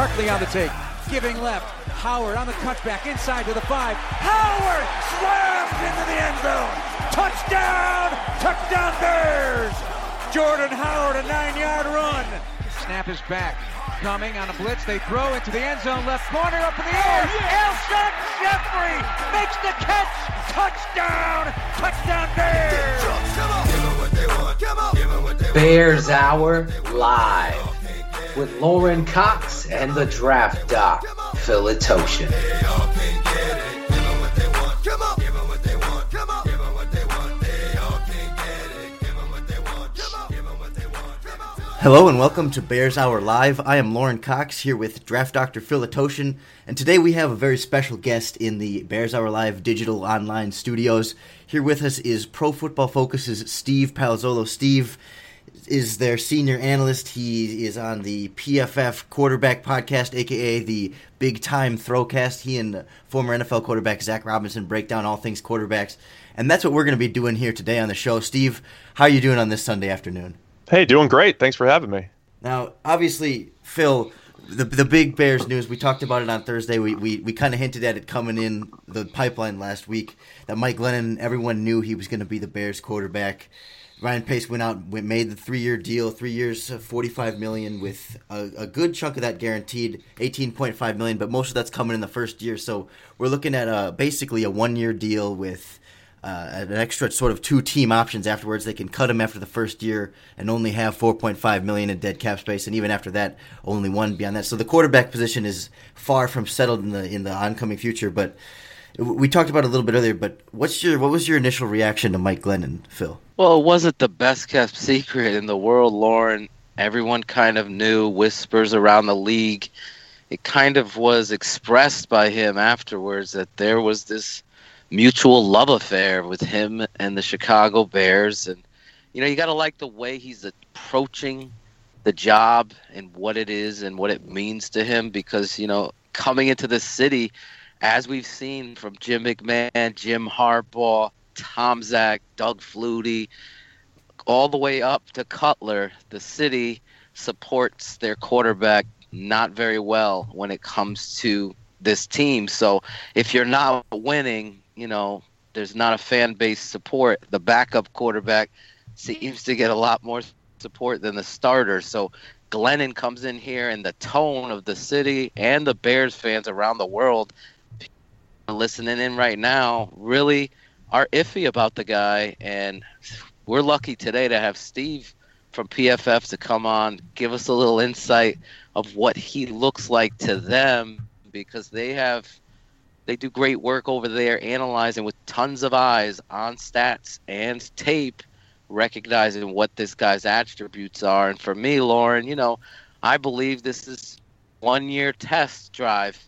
Barkley on the take, giving left. Howard on the touchback, inside to the five. Howard slams into the end zone. Touchdown! Touchdown Bears! Jordan Howard, a nine-yard run. Snap is back. Coming on a blitz, they throw into the end zone, left corner, up in the air. Oh, Alshon Jeffery makes the catch. Touchdown! Touchdown Bears! Bears Hour live with Lorin Cox and the Draft Doc, Philitoshin. Hello and welcome to Bears Hour Live. I am Lorin Cox here with Draft Doctor Philatoshin, and today we have a very special guest in the Bears Hour Live digital online studios. Here with us is Pro Football Focus's Steve Palazzolo. Steve is their senior analyst. He is on the PFF quarterback podcast, aka the Big Time Throwcast. He and former NFL quarterback Zac Robinson break down all things quarterbacks, and that's what we're going to be doing here today on the show. Steve, how are you doing on this Sunday afternoon? Hey, doing great. Thanks for having me. Now, obviously, Phil, the the big Bears news. We talked about it on Thursday. We we, we kind of hinted at it coming in the pipeline last week that Mike Glennon. Everyone knew he was going to be the Bears quarterback. Ryan Pace went out, went, made the three year deal, three years, forty five million, with a, a, good chunk of that guaranteed, eighteen point five million. But most of that's coming in the first year. So we're looking at a basically a one year deal with uh, an extra sort of two team options afterwards. They can cut him after the first year and only have 4.5 million in dead cap space, and even after that, only one beyond that. So the quarterback position is far from settled in the in the oncoming future. But we talked about it a little bit earlier. But what's your what was your initial reaction to Mike Glennon, Phil? Well, it wasn't the best kept secret in the world, Lorin. Everyone kind of knew whispers around the league. It kind of was expressed by him afterwards that there was this mutual love affair with him and the Chicago Bears. And, you know, you got to like the way he's approaching the job and what it is and what it means to him because, you know, coming into the city, as we've seen from Jim McMahon, Jim Harbaugh, Tomczak, Doug Flutie, all the way up to Cutler, the city supports their quarterback not very well when it comes to this team. So if you're not winning, you know, there's not a fan base support. The backup quarterback seems to get a lot more support than the starter. So Glennon comes in here, and the tone of the city and the Bears fans around the world listening in right now really are iffy about the guy. And we're lucky today to have Steve from PFF to come on, give us a little insight of what he looks like to them because they have they do great work over there analyzing with tons of eyes on stats and tape recognizing what this guy's attributes are and for me lorin you know i believe this is one year test drive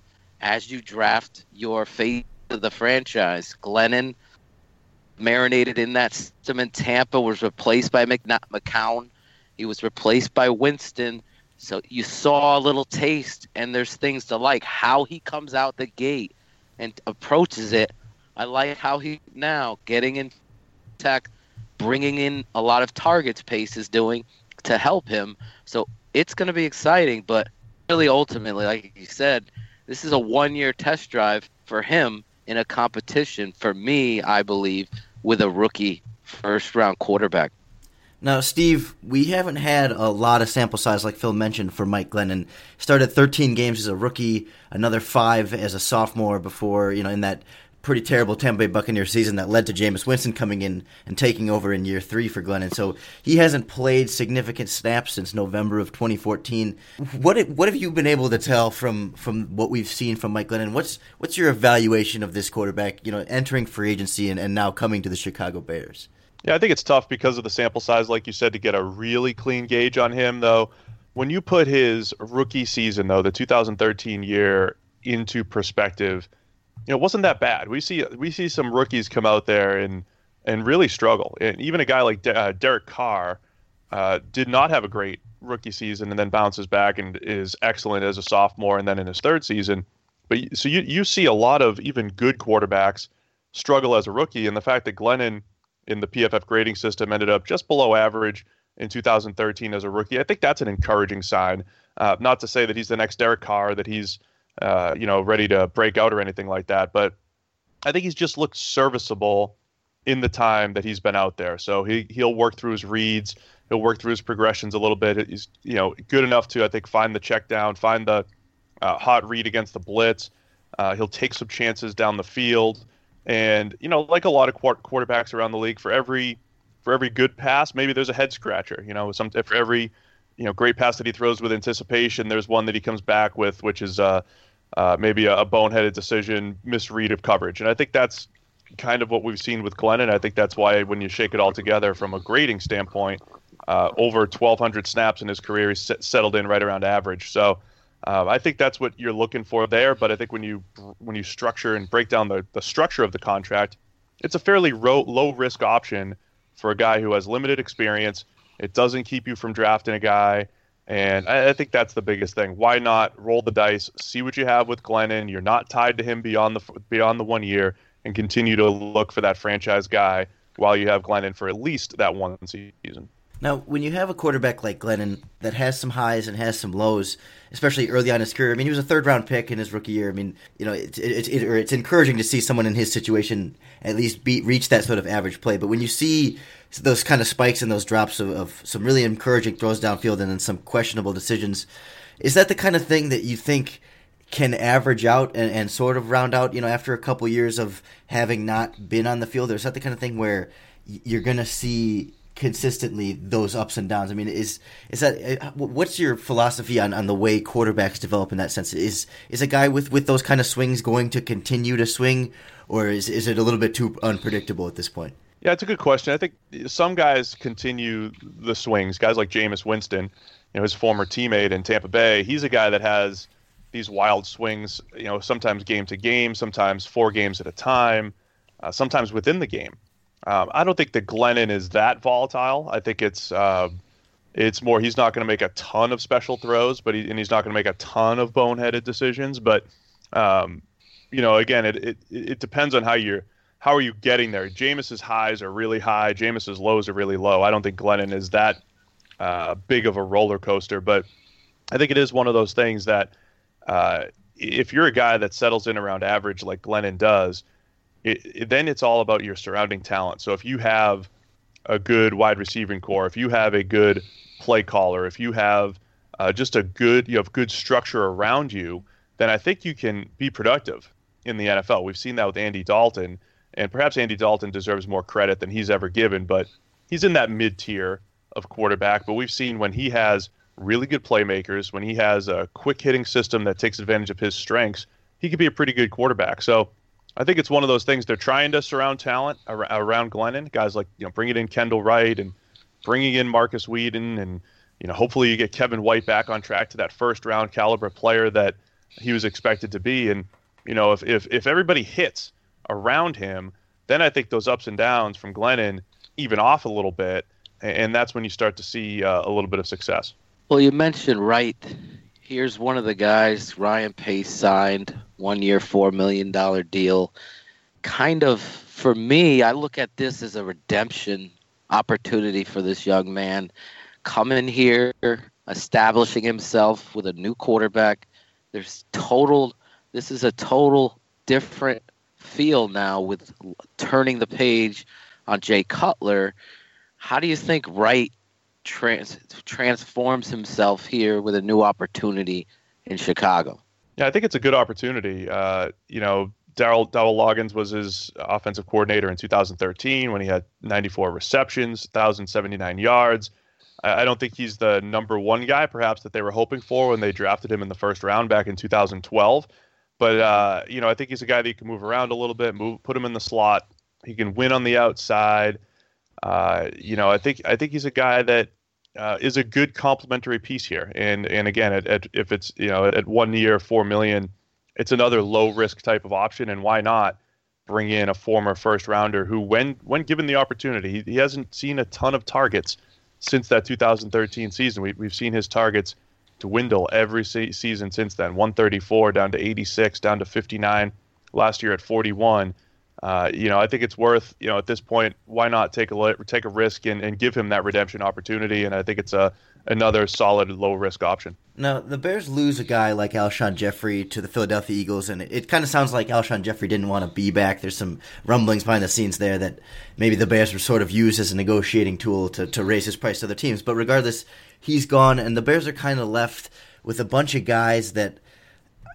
as you draft your fate of the franchise glennon marinated in that system in tampa was replaced by mccown he was replaced by winston so you saw a little taste and there's things to like how he comes out the gate and approaches it. I like how he now getting in tech, bringing in a lot of targets. Pace is doing to help him. So it's going to be exciting, but really ultimately, like you said, this is a one-year test drive for him in a competition. For me, I believe with a rookie first-round quarterback. Now, Steve, we haven't had a lot of sample size, like Phil mentioned, for Mike Glennon. Started 13 games as a rookie, another five as a sophomore before, you know, in that pretty terrible Tampa Bay Buccaneer season that led to Jameis Winston coming in and taking over in year three for Glennon. So he hasn't played significant snaps since November of 2014. What what have you been able to tell from from what we've seen from Mike Glennon? What's what's your evaluation of this quarterback? You know, entering free agency and, and now coming to the Chicago Bears. Yeah, I think it's tough because of the sample size, like you said, to get a really clean gauge on him. Though, when you put his rookie season, though the 2013 year, into perspective, you know, wasn't that bad. We see we see some rookies come out there and and really struggle. And even a guy like De- uh, Derek Carr uh, did not have a great rookie season, and then bounces back and is excellent as a sophomore, and then in his third season. But so you you see a lot of even good quarterbacks struggle as a rookie, and the fact that Glennon in the PFF grading system ended up just below average in 2013 as a rookie. I think that's an encouraging sign. Uh, not to say that he's the next Derek Carr, that he's uh, you know ready to break out or anything like that, but I think he's just looked serviceable in the time that he's been out there. So he he'll work through his reads, he'll work through his progressions a little bit. He's you know good enough to I think find the check down, find the uh, hot read against the blitz. Uh, he'll take some chances down the field, and you know like a lot of quarterbacks around the league, for every for every good pass, maybe there's a head scratcher. You know, some for every you know great pass that he throws with anticipation, there's one that he comes back with, which is uh, uh, maybe a, a boneheaded decision, misread of coverage, and I think that's kind of what we've seen with Glennon. I think that's why when you shake it all together from a grading standpoint, uh, over 1,200 snaps in his career, he's settled in right around average. So. Uh, I think that's what you're looking for there, but I think when you when you structure and break down the, the structure of the contract, it's a fairly ro- low risk option for a guy who has limited experience. It doesn't keep you from drafting a guy. And I, I, think that's the biggest thing. Why not roll the dice, see what you have with Glennon? You're not tied to him beyond the beyond the one year, and continue to look for that franchise guy while you have Glennon for at least that one season. Now, when you have a quarterback like Glennon that has some highs and has some lows, especially early on in his career, I mean, he was a third round pick in his rookie year. I mean, you know, it's it, it's encouraging to see someone in his situation at least beat reach that sort of average play. But when you see those kind of spikes and those drops of, of some really encouraging throws downfield and then some questionable decisions, is that the kind of thing that you think? can average out and, and sort of round out, you know, after a couple years of having not been on the field? Or is that the kind of thing where you're going to see consistently those ups and downs. I mean, is is that uh, what's your philosophy on, on the way quarterbacks develop in that sense? Is is a guy with, with those kind of swings going to continue to swing, or is is it a little bit too unpredictable at this point? Yeah, it's a good question. I think some guys continue the swings. Guys like Jameis Winston, you know, his former teammate in Tampa Bay, he's a guy that has these wild swings. You know, sometimes game to game, sometimes four games at a time, uh, sometimes within the game. Um, I don't think that Glennon is that volatile. I think it's uh, it's more he's not going to make a ton of special throws, but he, and he's not going to make a ton of boneheaded decisions. But um, you know, again, it, it it depends on how you're how are you getting there. Jameis's highs are really high. Jameis's lows are really low. I don't think Glennon is that uh, big of a roller coaster, but I think it is one of those things that uh, if you're a guy that settles in around average like Glennon does it, it, then it's all about your surrounding talent. So if you have a good wide receiving core, if you have a good play caller, if you have uh, just a good you have good structure around you, then I think you can be productive in the NFL. We've seen that with Andy Dalton, and perhaps Andy Dalton deserves more credit than he's ever given, but he's in that mid tier of quarterback. But we've seen when he has really good playmakers, when he has a quick hitting system that takes advantage of his strengths, he could be a pretty good quarterback. So I think it's one of those things they're trying to surround talent around Glennon, guys like you know bringing in Kendall Wright and bringing in Markus Wheaton, and you know hopefully you get Kevin White back on track to that first round caliber player that he was expected to be. And you know if if if everybody hits around him, then I think those ups and downs from Glennon even off a little bit, and that's when you start to see uh, a little bit of success. Well, you mentioned Wright here's one of the guys Ryan Pace signed, one year, $4 million deal. Kind of, for me, I look at this as a redemption opportunity for this young man. Coming here, establishing himself with a new quarterback. There's total, this is a total different feel now with turning the page on Jay Cutler. How do you think Wright trans- transforms himself here with a new opportunity in Chicago. Yeah, I think it's a good opportunity. Uh, you know, Daryl Dowell Loggains was his offensive coordinator in 2013 when he had 94 receptions, 1,079 yards. I, I don't think he's the number one guy, perhaps that they were hoping for when they drafted him in the first round back in 2012. But uh, you know, I think he's a guy that you can move around a little bit, move, put him in the slot. He can win on the outside. Uh, you know, I think I think he's a guy that uh, is a good complementary piece here. And and again, at, at, if it's you know at one year four million, it's another low risk type of option. And why not bring in a former first rounder who, when when given the opportunity, he, he hasn't seen a ton of targets since that 2013 season. We, we've seen his targets dwindle every se- season since then 134 down to 86 down to 59 last year at 41 uh, you know, I think it's worth, you know, at this point, why not take a take a risk and, and give him that redemption opportunity? And I think it's a another solid low risk option. Now the Bears lose a guy like Alshon Jeffery to the Philadelphia Eagles, and it, it kind of sounds like Alshon Jeffery didn't want to be back. There's some rumblings behind the scenes there that maybe the Bears were sort of used as a negotiating tool to, to raise his price to other teams. But regardless, he's gone, and the Bears are kind of left with a bunch of guys that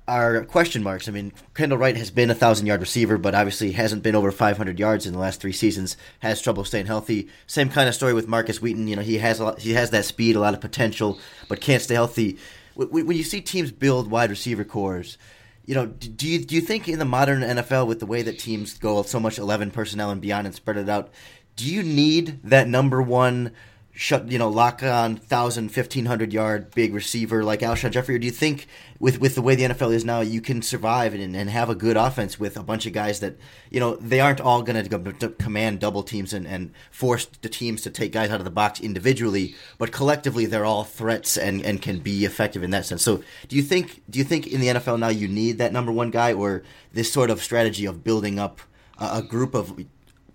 are question marks. I mean, Kendall Wright has been a thousand yard receiver, but obviously hasn't been over 500 yards in the last three seasons. Has trouble staying healthy. Same kind of story with Markus Wheaton. You know, he has a lot, he has that speed, a lot of potential, but can't stay healthy. When you see teams build wide receiver cores, you know, do you do you think in the modern NFL with the way that teams go so much 11 personnel and beyond and spread it out, do you need that number one? Shut you know lock on thousand fifteen hundred yard big receiver like Alshon Jeffery or do you think with with the way the NFL is now you can survive and, and have a good offense with a bunch of guys that you know they aren't all going to command double teams and, and force the teams to take guys out of the box individually but collectively they're all threats and, and can be effective in that sense. So do you think do you think in the NFL now you need that number one guy or this sort of strategy of building up a, a group of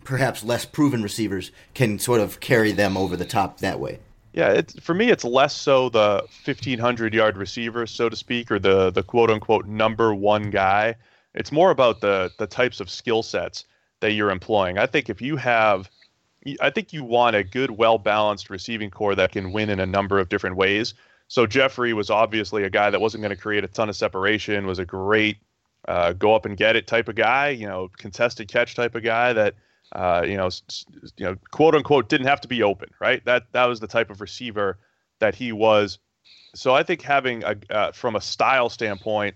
perhaps less proven receivers can sort of carry them over the top that way. Yeah, for me, it's less so the 1,500 yard receiver, so to speak, or the the quote unquote number one guy. It's more about the the types of skill sets that you're employing. I think if you have, I think you want a good, well balanced receiving core that can win in a number of different ways. So Jeffery was obviously a guy that wasn't going to create a ton of separation. Was a great uh, go up and get it type of guy. You know, contested catch type of guy that uh, you know, you know, quote unquote, didn't have to be open, right? That that was the type of receiver that he was. So I think having a uh, from a style standpoint,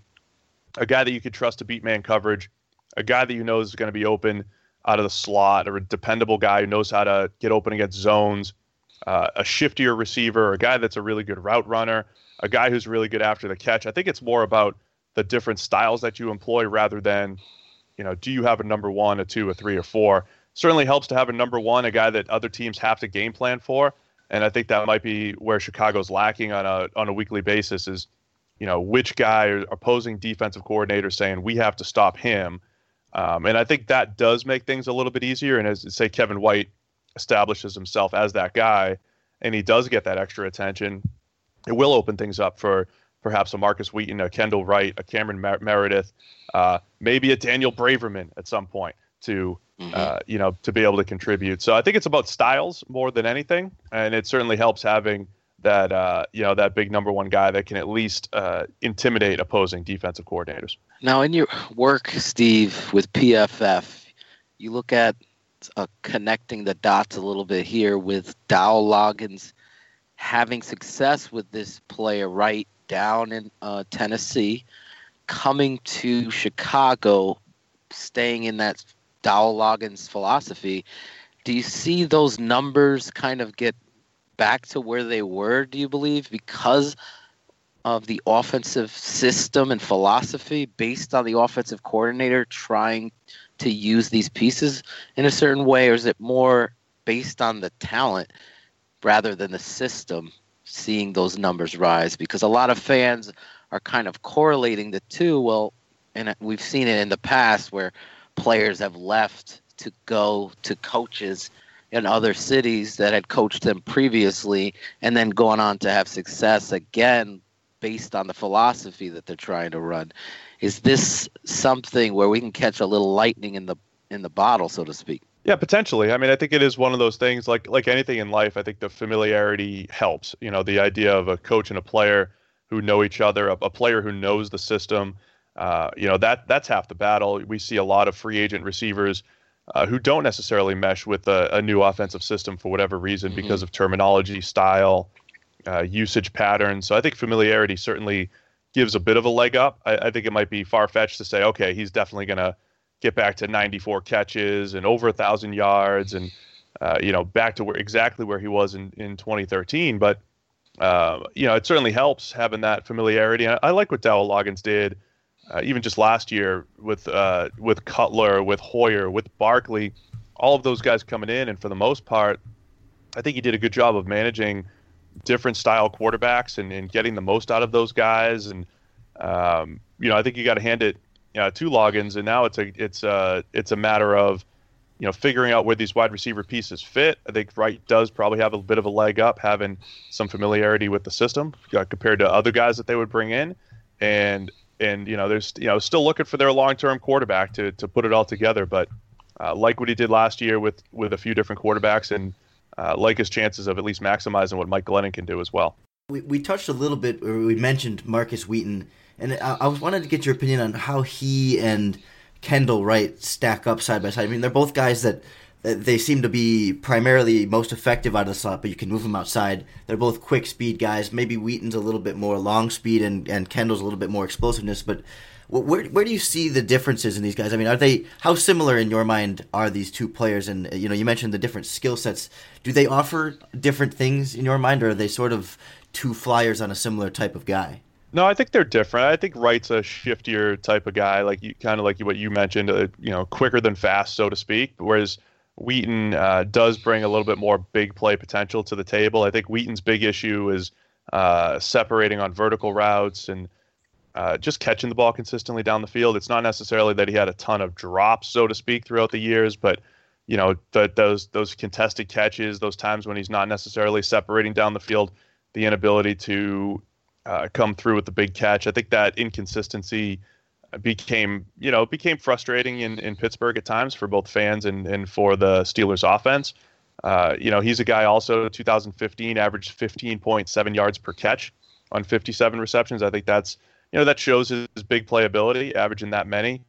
a guy that you could trust to beat man coverage, a guy that you know is going to be open out of the slot, or a dependable guy who knows how to get open against zones, uh, a shiftier receiver, a guy that's a really good route runner, a guy who's really good after the catch. I think it's more about the different styles that you employ rather than, you know, do you have a number one, a two, a three, or four? Certainly helps to have a number one, a guy that other teams have to game plan for. And I think that might be where Chicago's lacking on a on a weekly basis is, you know, which guy or opposing defensive coordinator saying we have to stop him. Um, and I think that does make things a little bit easier. And as say Kevin White establishes himself as that guy, and he does get that extra attention, it will open things up for perhaps a Markus Wheaton, a Kendall Wright, a Cameron Mer- Meredith, uh, maybe a Daniel Braverman at some point to mm-hmm. uh, you know, to be able to contribute. So I think it's about styles more than anything, and it certainly helps having that uh, you know that big number one guy that can at least uh, intimidate opposing defensive coordinators. Now, in your work, Steve, with PFF, you look at uh, connecting the dots a little bit here with Dowell Loggains having success with this player right down in uh, Tennessee, coming to Chicago, staying in that Dowell Loggains' philosophy, do you see those numbers kind of get back to where they were, do you believe, because of the offensive system and philosophy based on the offensive coordinator trying to use these pieces in a certain way, or is it more based on the talent rather than the system seeing those numbers rise? Because a lot of fans are kind of correlating the two. Well, and we've seen it in the past where players have left to go to coaches in other cities that had coached them previously and then going on to have success again based on the philosophy that they're trying to run. Is this something where we can catch a little lightning in the in the bottle so to speak? Yeah potentially. I mean i think it is one of those things like like anything in life i think the familiarity helps. You know the idea of a coach and a player who know each other a, a player who knows the system uh, you know that that's half the battle. We see a lot of free agent receivers uh, who don't necessarily mesh with a, a, new offensive system for whatever reason mm-hmm. because of terminology, style, uh, usage patterns. So I think familiarity certainly gives a bit of a leg up. I, I think it might be far fetched to say, okay, he's definitely going to get back to 94 catches and over a thousand yards and uh, you know back to where exactly where he was in in 2013. But uh, you know it certainly helps having that familiarity. I, I like what Dowell Loggains did uh, even just last year with uh, with Cutler, with Hoyer, with Barkley, all of those guys coming in, and for the most part, I think he did a good job of managing different style quarterbacks and, and getting the most out of those guys. And um, you know, I think you got to hand it uh, to Loggains, and now it's a it's a it's a matter of you know figuring out where these wide receiver pieces fit. I think Wright does probably have a bit of a leg up, having some familiarity with the system uh, compared to other guys that they would bring in, and and you know there's you know still looking for their long term quarterback to to put it all together, but uh, like what he did last year with with a few different quarterbacks and. Uh, like his chances of at least maximizing what Mike Glennon can do as well. We, we touched a little bit, or we mentioned Markus Wheaton, and I, I wanted to get your opinion on how he and Kendall Wright stack up side by side. I mean, they're both guys that they seem to be primarily most effective out of the slot, but you can move them outside. They're both quick speed guys. Maybe Wheaton's a little bit more long speed, and, and Kendall's a little bit more explosiveness. But where where do you see the differences in these guys? I mean, are they how similar in your mind are these two players? And you know, you mentioned the different skill sets. Do they offer different things in your mind, or are they sort of two flyers on a similar type of guy? No, I think they're different. I think Wright's a shiftier type of guy, like you, kind of like what you mentioned, uh, you know, quicker than fast, so to speak. Whereas Wheaton uh, does bring a little bit more big play potential to the table. I think Wheaton's big issue is uh, separating on vertical routes and uh, just catching the ball consistently down the field. It's not necessarily that he had a ton of drops, so to speak, throughout the years, but you know, the, those those contested catches, those times when he's not necessarily separating down the field, the inability to uh, come through with the big catch. I think that inconsistency became, you know, became frustrating in, in Pittsburgh at times for both fans and, and for the Steelers offense. Uh, you know, he's a guy also 2015 averaged 15.7 yards per catch on 57 receptions. I think that's, you know, that shows his, big playability, averaging that many.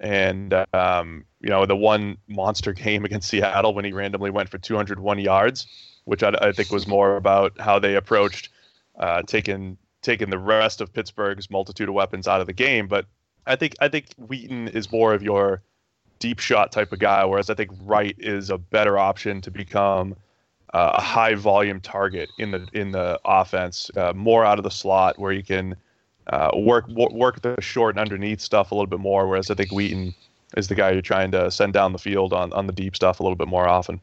And, um, you know, the one monster game against Seattle when he randomly went for 201 yards, which I, I think was more about how they approached uh, taking taking the rest of Pittsburgh's multitude of weapons out of the game. But I think I think Wheaton is more of your deep shot type of guy, whereas I think Wright is a better option to become uh, a high volume target in the in the offense, uh, more out of the slot where you can uh, work work the short and underneath stuff a little bit more. Whereas I think Wheaton is the guy you're trying to send down the field on on the deep stuff a little bit more often.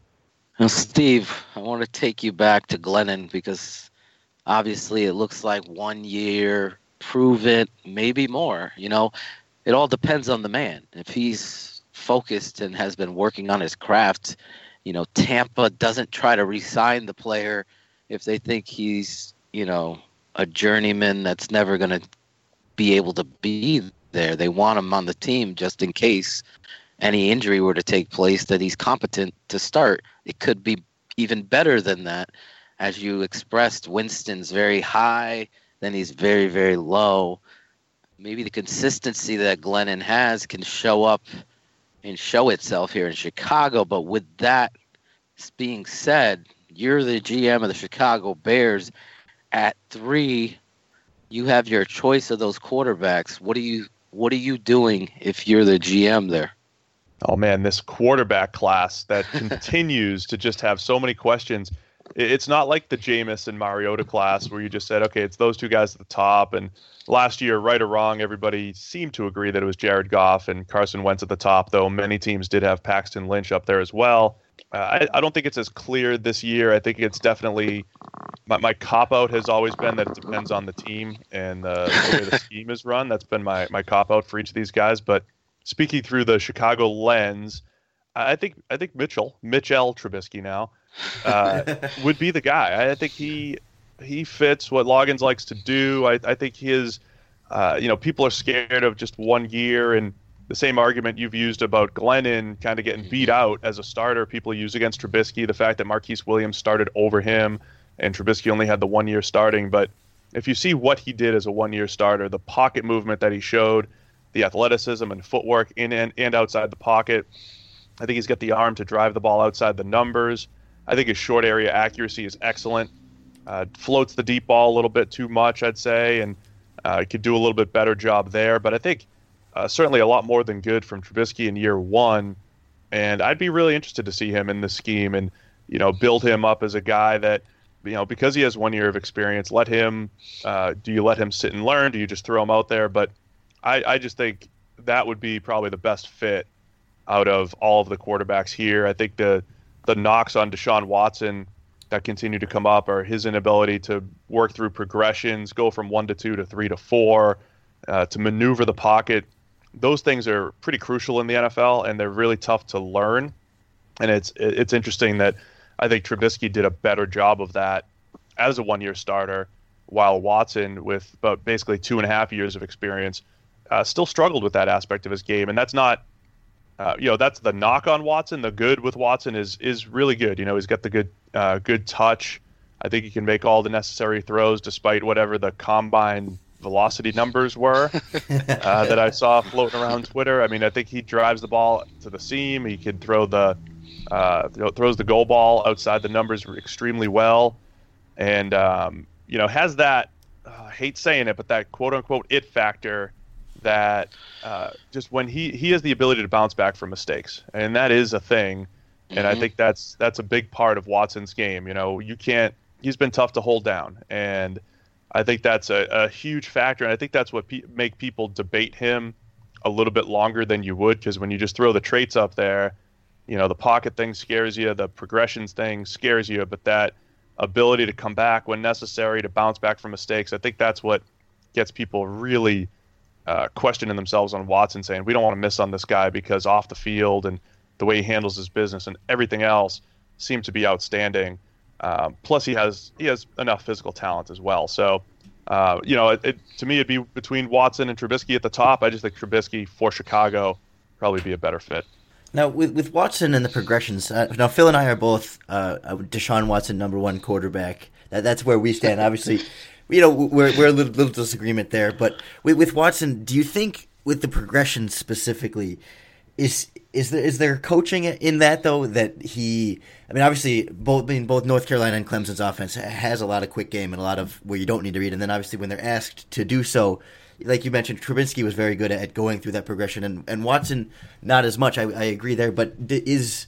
Now, Steve, I want to take you back to Glennon because obviously it looks like one year, prove it, maybe more. You know, it all depends on the man. If he's focused and has been working on his craft, you know, Tampa doesn't try to re-sign the player if they think he's, you know, a journeyman that's never going to be able to be there. They want him on the team just in case any injury were to take place that he's competent to start. It could be even better than that as you expressed, Winston's very high, then he's very, very low. Maybe the consistency that Glennon has can show up and show itself here in Chicago. But with that being said, you're the GM of the Chicago Bears. At three, you have your choice of those quarterbacks. What are you what are you doing if you're the GM there? Oh man, this quarterback class that continues to just have so many questions it's not like the Jameis and Mariota class where you just said, okay, it's those two guys at the top. And last year, right or wrong, everybody seemed to agree that it was Jared Goff and Carson Wentz at the top, though many teams did have Paxton Lynch up there as well. Uh, I, I, don't think it's as clear this year. I think it's definitely my, my cop out has always been that it depends on the team and uh, the way the scheme is run. That's been my, my cop out for each of these guys. But speaking through the Chicago lens, I think I think Mitchell, Mitchell Trubisky now, uh, would be the guy. I think he he fits what Loggains likes to do. I, I think his, uh, you know, people are scared of just one year, and the same argument you've used about Glennon kind of getting beat out as a starter. People use against Trubisky the fact that Marquise Williams started over him, and Trubisky only had the one year starting. But if you see what he did as a one year starter, the pocket movement that he showed, the athleticism and footwork in and, and outside the pocket. I think he's got the arm to drive the ball outside the numbers. I think his short area accuracy is excellent. Uh, floats the deep ball a little bit too much, I'd say, and uh, could do a little bit better job there. But I think uh, certainly a lot more than good from Trubisky in year one. And I'd be really interested to see him in this scheme and, you know, build him up as a guy that, you know, because he has one year of experience, let him, uh, do you let him sit and learn? Do you just throw him out there? But I, I just think that would be probably the best fit out of all of the quarterbacks here. I think the, the knocks on Deshaun Watson that continue to come up are his inability to work through progressions, go from one to two to three to four, uh, to maneuver the pocket those things are pretty crucial in the NFL, and they're really tough to learn. And it's it's interesting that I think Trubisky did a better job of that as a one-year starter, while Watson, with about basically two and a half years of experience, uh, still struggled with that aspect of his game. And that's not, uh, you know, that's the knock on Watson. The good with Watson is is really good. You know, he's got the good uh, good touch. I think he can make all the necessary throws despite whatever the combine velocity numbers were uh, that I saw floating around Twitter. I mean, I think he drives the ball to the seam. He can throw the uh, throws the goal ball outside the numbers extremely well, and um, you know has that. Uh, I hate saying it, but that quote unquote it factor that uh, just when he he has the ability to bounce back from mistakes, and that is a thing. And mm-hmm. I think that's that's a big part of Watson's game. You know, you can't. He's been tough to hold down, and I think that's a, a huge factor, and I think that's what pe- make people debate him a little bit longer than you would because when you just throw the traits up there, you know the pocket thing scares you, the progressions thing scares you, but that ability to come back when necessary to bounce back from mistakes, I think that's what gets people really uh, questioning themselves on Watson, saying we don't want to miss on this guy because off the field and the way he handles his business and everything else seem to be outstanding. Um, plus, he has he has enough physical talent as well. So, uh, you know, it, it, to me, it'd be between Watson and Trubisky at the top. I just think Trubisky for Chicago probably be a better fit. Now, with, with Watson and the progressions, uh, now Phil and I are both uh, Deshaun Watson number one quarterback. That, that's where we stand. Obviously, you know, we're we're a little, little disagreement there. But with, with Watson, do you think with the progression specifically, is is there is there coaching in that though that he I mean obviously both both North Carolina and Clemson's offense has a lot of quick game and a lot of where you don't need to read. And then obviously when they're asked to do so like you mentioned Trubisky was very good at going through that progression. And, and Watson not as much. I, I agree there. But is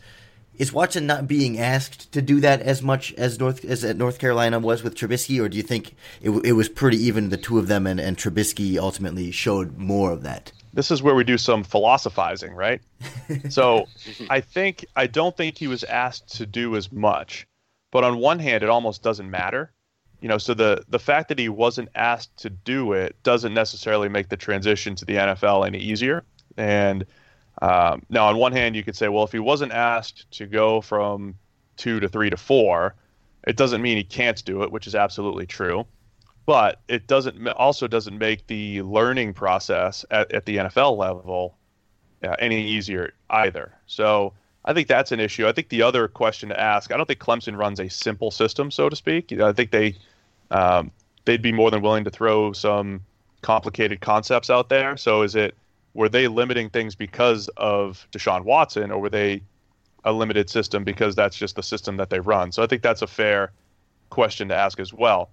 is Watson not being asked to do that as much as North as North Carolina was with Trubisky or do you think it, it was pretty even the two of them and, and Trubisky ultimately showed more of that this is where we do some philosophizing, right? so I think I don't think he was asked to do as much, but on one hand, it almost doesn't matter. You know, so the the fact that he wasn't asked to do it doesn't necessarily make the transition to the NFL any easier. And um, now, on one hand, you could say, well, if he wasn't asked to go from two to three to four, it doesn't mean he can't do it, which is absolutely true but it doesn't also doesn't make the learning process at, at the NFL level uh, any easier either. So I think that's an issue. I think the other question to ask, I don't think Clemson runs a simple system, so to speak. I think they um, they'd be more than willing to throw some complicated concepts out there. So is it were they limiting things because of Deshaun Watson, or were they a limited system because that's just the system that they run? So I think that's a fair question to ask as well.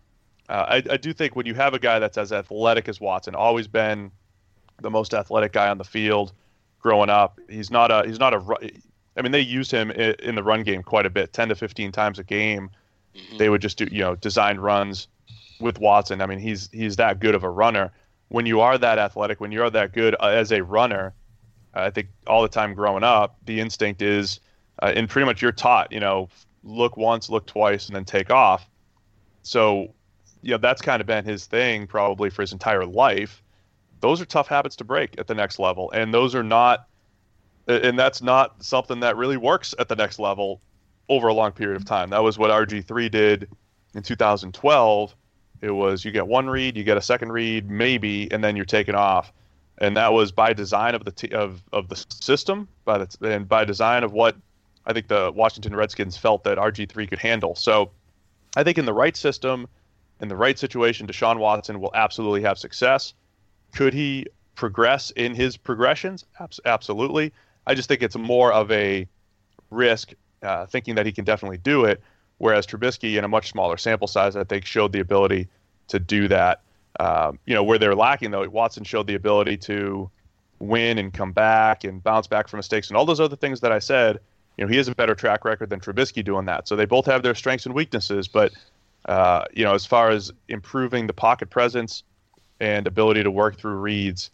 Uh, I, I do think when you have a guy that's as athletic as Watson, always been the most athletic guy on the field growing up. He's not a he's not a. I mean, they used him in the run game quite a bit, ten to fifteen times a game. Mm-hmm. They would just do you know design runs with Watson. I mean, he's he's that good of a runner. When you are that athletic, when you are that good uh, as a runner, I think all the time growing up, the instinct is, uh, and pretty much you're taught, you know, look once, look twice, and then take off. So you know that's kind of been his thing probably for his entire life. Those are tough habits to break at the next level, and those are not, and that's not something that really works at the next level over a long period of time. That was what RG3 did in 2012. It was you get one read, you get a second read, maybe, and then you're taken off. And that was by design of the t- of of the system, by the, and by design of what I think the Washington Redskins felt that RG3 could handle. So, I think in the right system, in the right situation, Deshaun Watson will absolutely have success. Could he progress in his progressions? absolutely. I just think it's more of a risk, uh, thinking that he can definitely do it. Whereas Trubisky, in a much smaller sample size, I think showed the ability to do that. Um, you know, where they're lacking though, Watson showed the ability to win and come back and bounce back from mistakes and all those other things that I said. You know, he has a better track record than Trubisky doing that. So they both have their strengths and weaknesses, but uh, you know, as far as improving the pocket presence and ability to work through reads,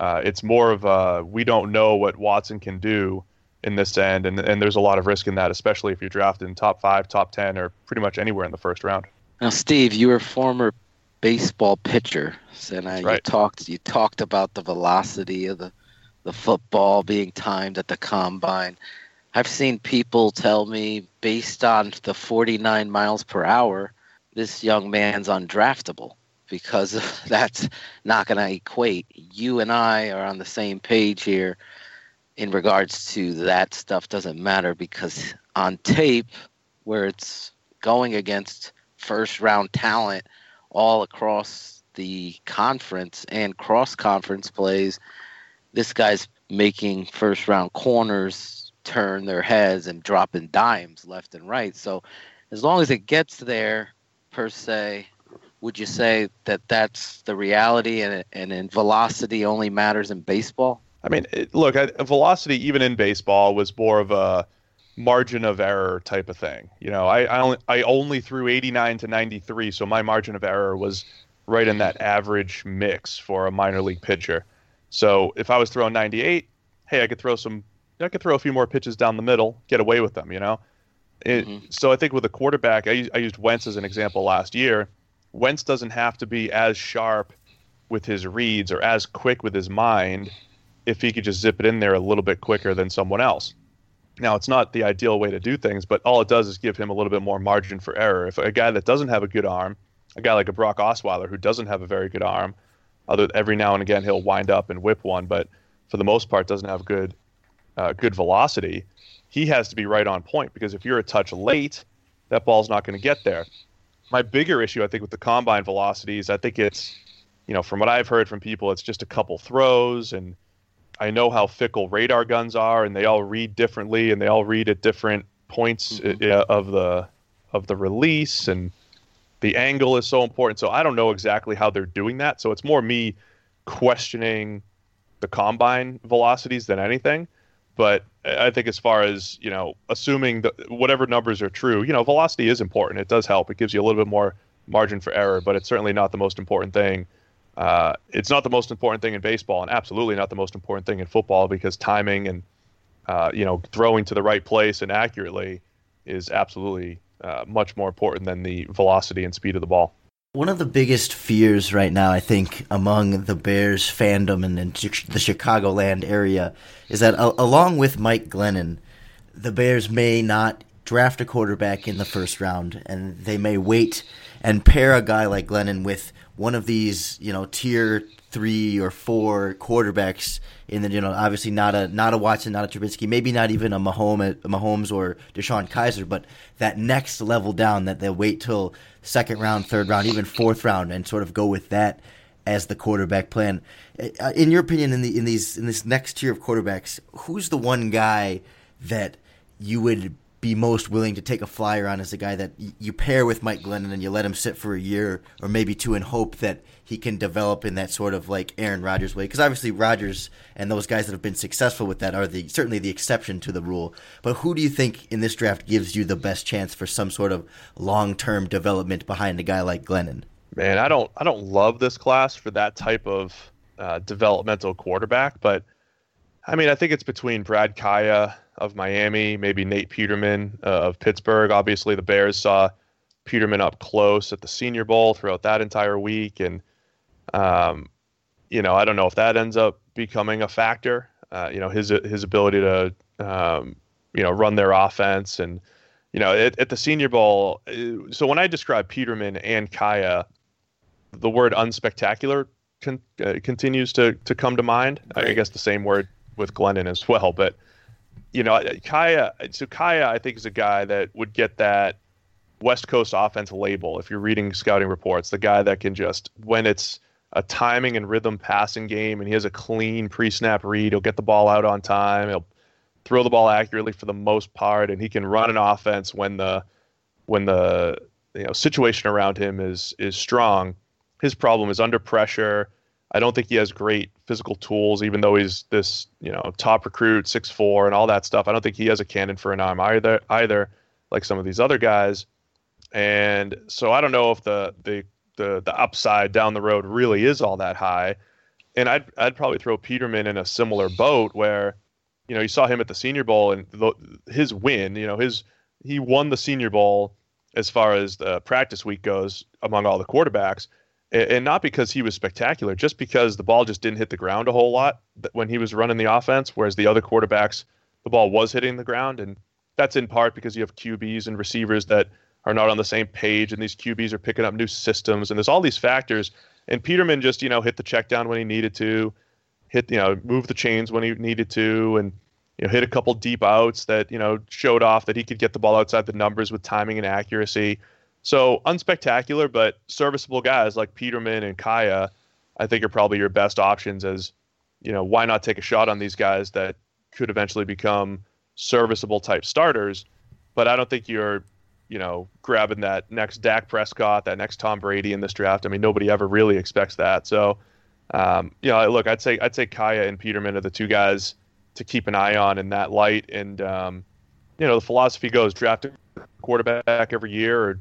uh, it's more of a we don't know what Watson can do in this end, and and there's a lot of risk in that, especially if you're drafted in top five, top ten, or pretty much anywhere in the first round. Now, Steve, you were a former baseball pitcher, and uh, right. you talked you talked about the velocity of the the football being timed at the combine. I've seen people tell me based on the 49 miles per hour, this young man's undraftable because that's not going to equate. You and I are on the same page here in regards to that stuff doesn't matter because on tape where it's going against first round talent all across the conference and cross conference plays this guy's making first round corners turn their heads and dropping dimes left and right. So as long as it gets there per se would you say that that's the reality and, and, and velocity only matters in baseball I mean, it, look, I, velocity even in baseball was more of a margin of error type of thing. You know, I I only, I only threw 89 to 93, so my margin of error was right in that average mix for a minor league pitcher. So if I was throwing 98, hey, I could throw some, I could throw a few more pitches down the middle, get away with them. You know. It, mm-hmm. So I think with a quarterback, I, I used Wentz as an example last year. Wentz doesn't have to be as sharp with his reads or as quick with his mind if he could just zip it in there a little bit quicker than someone else. Now, it's not the ideal way to do things, but all it does is give him a little bit more margin for error. If a guy that doesn't have a good arm, a guy like a Brock Osweiler who doesn't have a very good arm, other every now and again he'll wind up and whip one, but for the most part doesn't have good uh, good velocity. He has to be right on point because if you're a touch late, that ball's not going to get there. My bigger issue, I think, with the combine velocities, I think it's, you know, from what I've heard from people, it's just a couple throws and I know how fickle radar guns are, and they all read differently, and they all read at different points mm-hmm. Uh, of the of the release, and the angle is so important. So I don't know exactly how they're doing that. So it's more me questioning the combine velocities than anything. But I think as far as you know, assuming that whatever numbers are true, you know, velocity is important. It does help. It gives you a little bit more margin for error, but it's certainly not the most important thing uh, it's not the most important thing in baseball, and absolutely not the most important thing in football because timing and uh, you know throwing to the right place and accurately is absolutely uh, much more important than the velocity and speed of the ball. One of the biggest fears right now, I think, among the Bears fandom and in the Chicagoland area is that, uh, along with Mike Glennon, the Bears may not draft a quarterback in the first round, and they may wait and pair a guy like Glennon with one of these, you know, tier three or four quarterbacks in the, you know, obviously not a not a Watson, not a Trubisky, maybe not even a Mahomes, Mahomes or DeShone Kizer, but that next level down that they'll wait till second round, third round, even fourth round, and sort of go with that as the quarterback plan. Uh, in your opinion, in the in these in this next tier of quarterbacks, who's the one guy that you would be most willing to take a flyer on as a guy that you pair with Mike Glennon and you let him sit for a year or maybe two and hope that he can develop in that sort of like Aaron Rodgers way? Because obviously Rodgers and those guys that have been successful with that are the certainly the exception to the rule. But who do you think in this draft gives you the best chance for some sort of long term development behind a guy like Glennon? Man, I don't I don't love this class for that type of uh, developmental quarterback, but I mean I think it's between Brad Kaaya of Miami, maybe Nate Peterman uh, of Pittsburgh. Obviously, the Bears saw Peterman up close at the Senior Bowl throughout that entire week, and um, you know, I don't know if that ends up becoming a factor. Uh, you know, his his ability to um, you know run their offense, and you know, at, at the Senior Bowl. Uh, so when I describe Peterman and Kaaya, the word unspectacular con- uh, continues to to come to mind. Right. I guess the same word with Glennon as well, but you know, Kaaya. So Kaaya, I think, is a guy that would get that West Coast offense label. If you're reading scouting reports, the guy that can just when it's a timing and rhythm passing game, and he has a clean pre-snap read, he'll get the ball out on time. He'll throw the ball accurately for the most part, and he can run an offense when the when the you know situation around him is is strong. His problem is under pressure I don't think he has great physical tools, even though he's this, you know, top recruit, six four, and all that stuff. I don't think he has a cannon for an arm either, either, like some of these other guys. And so I don't know if the the the the upside down the road really is all that high. And I'd I'd probably throw Peterman in a similar boat where, you know, you saw him at the Senior Bowl and the, his win, you know, his he won the Senior Bowl as far as the practice week goes among all the quarterbacks and not because he was spectacular, just because the ball just didn't hit the ground a whole lot when he was running the offense, whereas the other quarterbacks, the ball was hitting the ground, and that's in part because you have QBs and receivers that are not on the same page, and these QBs are picking up new systems, and there's all these factors. And Peterman just you know hit the check down when he needed to, hit you know move the chains when he needed to, and you know hit a couple deep outs that you know showed off that he could get the ball outside the numbers with timing and accuracy. So unspectacular, but serviceable guys like Peterman and Kaaya, I think are probably your best options. As you know, why not take a shot on these guys that could eventually become serviceable type starters? But I don't think you're you know, grabbing that next Dak Prescott, that next Tom Brady in this draft. I mean, nobody ever really expects that. So, um, you know, look, I'd say I'd say Kaaya and Peterman are the two guys to keep an eye on in that light. And um, you know, the philosophy goes draft a quarterback every year or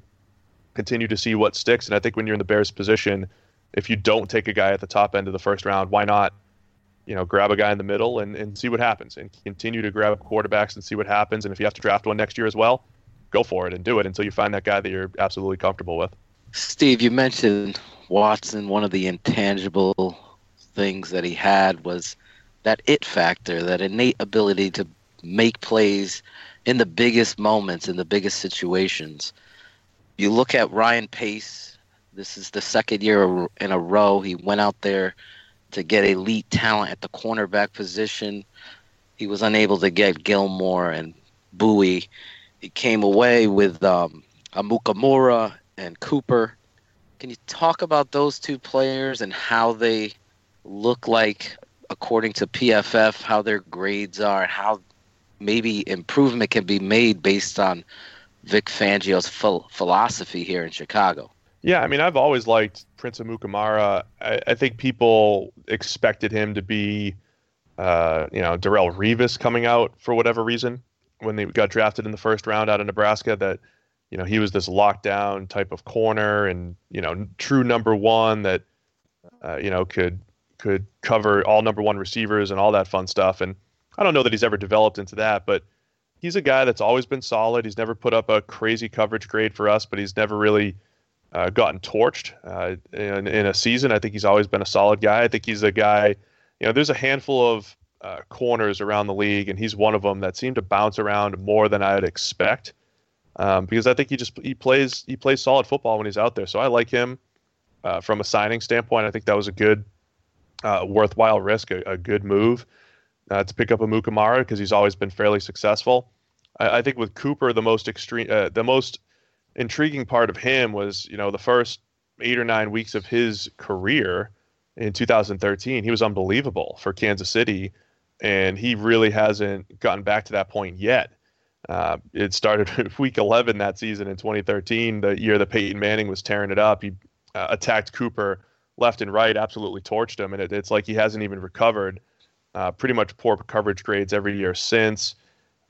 continue to see what sticks. And I think when you're in the Bears position, if you don't take a guy at the top end of the first round, why not? You know, grab a guy in the middle and, and see what happens, and continue to grab quarterbacks and see what happens. And if you have to draft one next year as well, go for it and do it until you find that guy that you're absolutely comfortable with. Steve, you mentioned Watson. One of the intangible things that he had was that it factor, that innate ability to make plays in the biggest moments, in the biggest situations. You look at Ryan Pace. This is the second year in a row he went out there to get elite talent at the cornerback position. He was unable to get Gilmore and Bouye he came away with um, Amukamara and Cooper. Can you talk about those two players and how they look like, according to PFF, how their grades are, and how maybe improvement can be made based on Vic Fangio's ph- philosophy here in Chicago? Yeah, I mean, I've always liked Prince Amukamara. I, I think people expected him to be, uh, you know, Darrelle Revis coming out for whatever reason when they got drafted in the first round out of Nebraska that you know he was this lockdown type of corner and you know true number one that uh, you know could could cover all number one receivers and all that fun stuff and I don't know that he's ever developed into that but he's a guy that's always been solid he's never put up a crazy coverage grade for us but he's never really uh, gotten torched uh, in, in a season I think he's always been a solid guy I think he's a guy you know there's a handful of uh, corners around the league, and he's one of them that seem to bounce around more than I'd expect. Um, because I think he just he plays he plays solid football when he's out there. So I like him uh, from a signing standpoint. I think that was a good, uh, worthwhile risk, a, a good move uh, to pick up Amukamara because he's always been fairly successful. I, I think with Cooper, the most extreme, uh, the most intriguing part of him was you know the first eight or nine weeks of his career in 2013. He was unbelievable for Kansas City and he really hasn't gotten back to that point yet. Uh, it started week 11 that season in 2013, the year that Peyton Manning was tearing it up. He uh, attacked Cooper left and right, absolutely torched him, and it, it's like he hasn't even recovered. Uh, pretty much poor coverage grades every year since.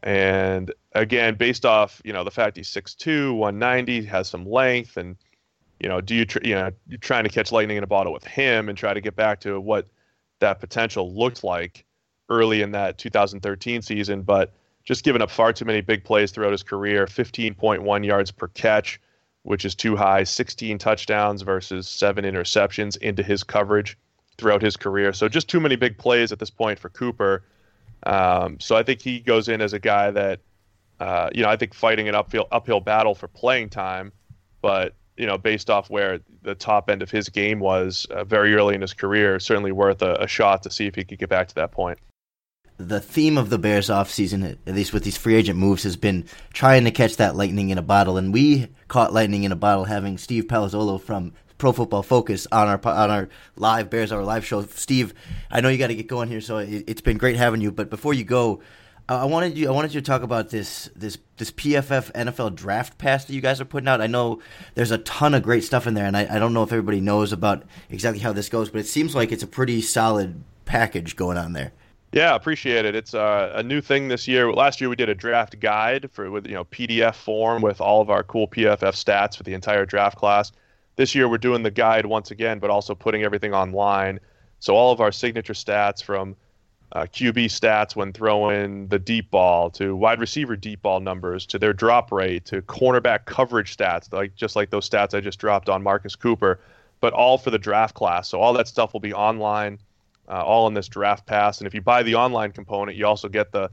And again, based off you know the fact he's 6'2", 190, has some length, and you know, do you tr- you know you're trying to catch lightning in a bottle with him and try to get back to what that potential looked like? early in that 2013 season, but just given up far too many big plays throughout his career 15.1 yards per catch, which is too high, 16 touchdowns versus seven interceptions into his coverage throughout his career. So just too many big plays at this point for Cooper. Um, so I think he goes in as a guy that, uh, you know, I think fighting an uphill uphill battle for playing time, but you know, based off where the top end of his game was uh, very early in his career, certainly worth a, a shot to see if he could get back to that point the theme of the Bears offseason, at least with these free agent moves, has been trying to catch that lightning in a bottle. And we caught lightning in a bottle having Steve Palazzolo from Pro Football Focus on our on our live Bears our live show. Steve, I know you got to get going here, so it, has been great having you. But before you go, I wanted you I wanted you to talk about this this this PFF NFL Draft Pass that you guys are putting out. I know there's a ton of great stuff in there, and I, I don't know if everybody knows about exactly how this goes, but it seems like it's a pretty solid package going on there. Yeah, appreciate it. It's uh, a new thing this year. Last year we did a draft guide for with you know PDF form with all of our cool PFF stats for the entire draft class. This year we're doing the guide once again, but also putting everything online. So all of our signature stats from uh, QB stats when throwing the deep ball to wide receiver deep ball numbers to their drop rate to cornerback coverage stats, like just like those stats I just dropped on Marcus Cooper. but all for the draft class. So all that stuff will be online, uh, all in this draft pass. And if you buy the online component, you also get the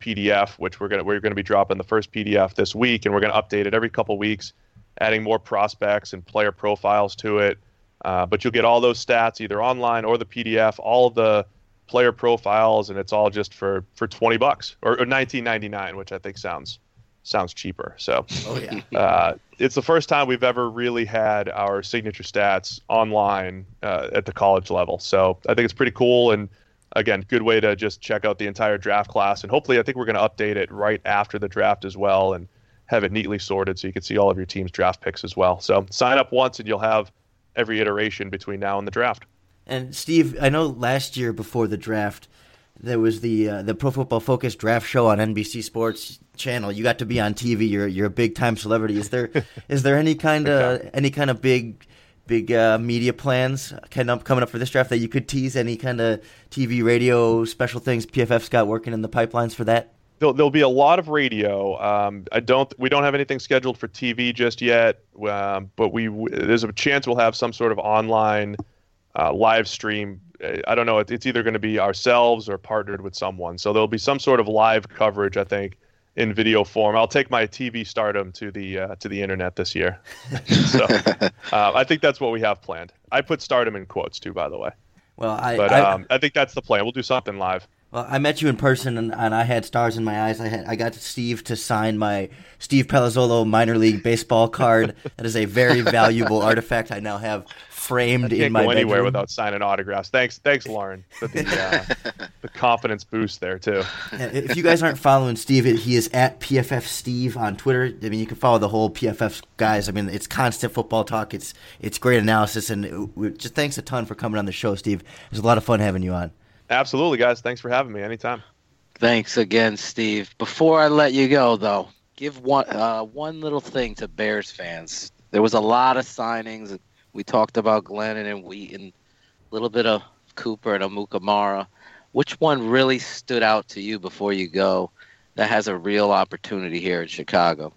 PDF, which we're gonna we're gonna be dropping the first PDF this week, and we're gonna update it every couple weeks, adding more prospects and player profiles to it. Uh, but you'll get all those stats either online or the PDF, all the player profiles, and it's all just for for twenty bucks or, or nineteen ninety nine, which I think sounds sounds cheaper. So, oh yeah, uh, it's the first time we've ever really had our signature stats online uh, at the college level. So I think it's pretty cool and again, good way to just check out the entire draft class. And hopefully, I think we're going to update it right after the draft as well and have it neatly sorted so you can see all of your team's draft picks as well. So sign up once and you'll have every iteration between now and the draft. And Steve, I know last year before the draft, there was the uh, the Pro Football Focus draft show on NBC Sports Channel. You got to be on TV. You're you're a big time celebrity. Is there is there any kind of any kind of big big uh, media plans coming up, coming up for this draft that you could tease? Any kind of TV, radio, special things PFF's got working in the pipelines for that? There'll, there'll be a lot of radio. Um, I don't. We don't have anything scheduled for TV just yet, um, but we there's a chance we'll have some sort of online uh, live stream. I don't know. It's either going to be ourselves or partnered with someone. So there'll be some sort of live coverage. I think in video form. I'll take my TV stardom to the uh, to the internet this year. so uh, I think that's what we have planned. I put stardom in quotes too, by the way. Well, I but I, um, I think that's the plan. We'll do something live. Well, I met you in person, and, and I had stars in my eyes. I had I got Steve to sign my Steve Palazzolo minor league baseball card. that is a very valuable artifact I now have framed in my go anywhere bedroom. without signing autographs. Thanks, thanks, Lorin, for the uh, the confidence boost there too. if you guys aren't following Steve, he is at PFF Steve on Twitter. I mean, you can follow the whole PFF guys. I mean, it's constant football talk. It's it's great analysis, and it, just thanks a ton for coming on the show, Steve. It was a lot of fun having you on. Absolutely, guys. Thanks for having me. Anytime. Thanks again, Steve. Before I let you go, though, give one uh, one little thing to Bears fans. There was a lot of signings. We talked about Glennon and Wheaton, a little bit of Cooper and Amukamara. Which one really stood out to you before you go that has a real opportunity here in Chicago?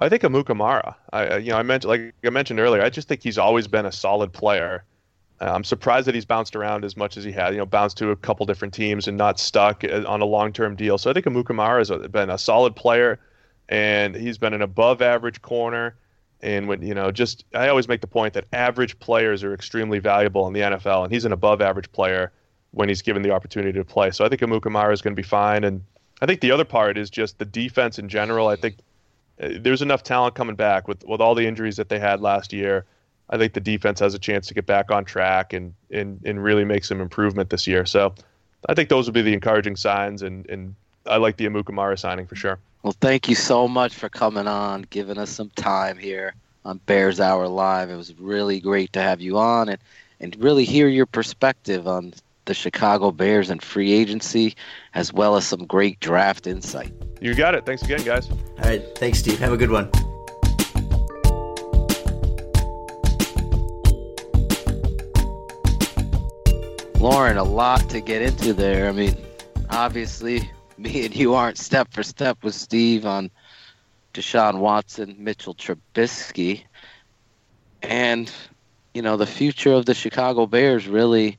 I think Amukamara. I you know I mentioned like I mentioned earlier. I just think he's always been a solid player. Uh, I'm surprised that he's bounced around as much as he had. You know, bounced to a couple different teams and not stuck uh, on a long-term deal. So I think Amukamara has been a solid player, and he's been an above-average corner. And when you know, just I always make the point that average players are extremely valuable in the NFL, and he's an above-average player when he's given the opportunity to play. So I think Amukamara is going to be fine. And I think the other part is just the defense in general. I think uh, there's enough talent coming back with with all the injuries that they had last year. I think the defense has a chance to get back on track and and, and really make some improvement this year. So I think those would be the encouraging signs, and, and I like the Amukamara signing for sure. Well, thank you so much for coming on, giving us some time here on Bears Hour Live. It was really great to have you on and, and really hear your perspective on the Chicago Bears and free agency, as well as some great draft insight. You got it. Thanks again, guys. All right. Thanks, Steve. Have a good one. Lorin, a lot to get into there. I mean, obviously, me and you aren't step for step with Steve on Deshaun Watson, Mitchell Trubisky, and you know the future of the Chicago Bears. Really,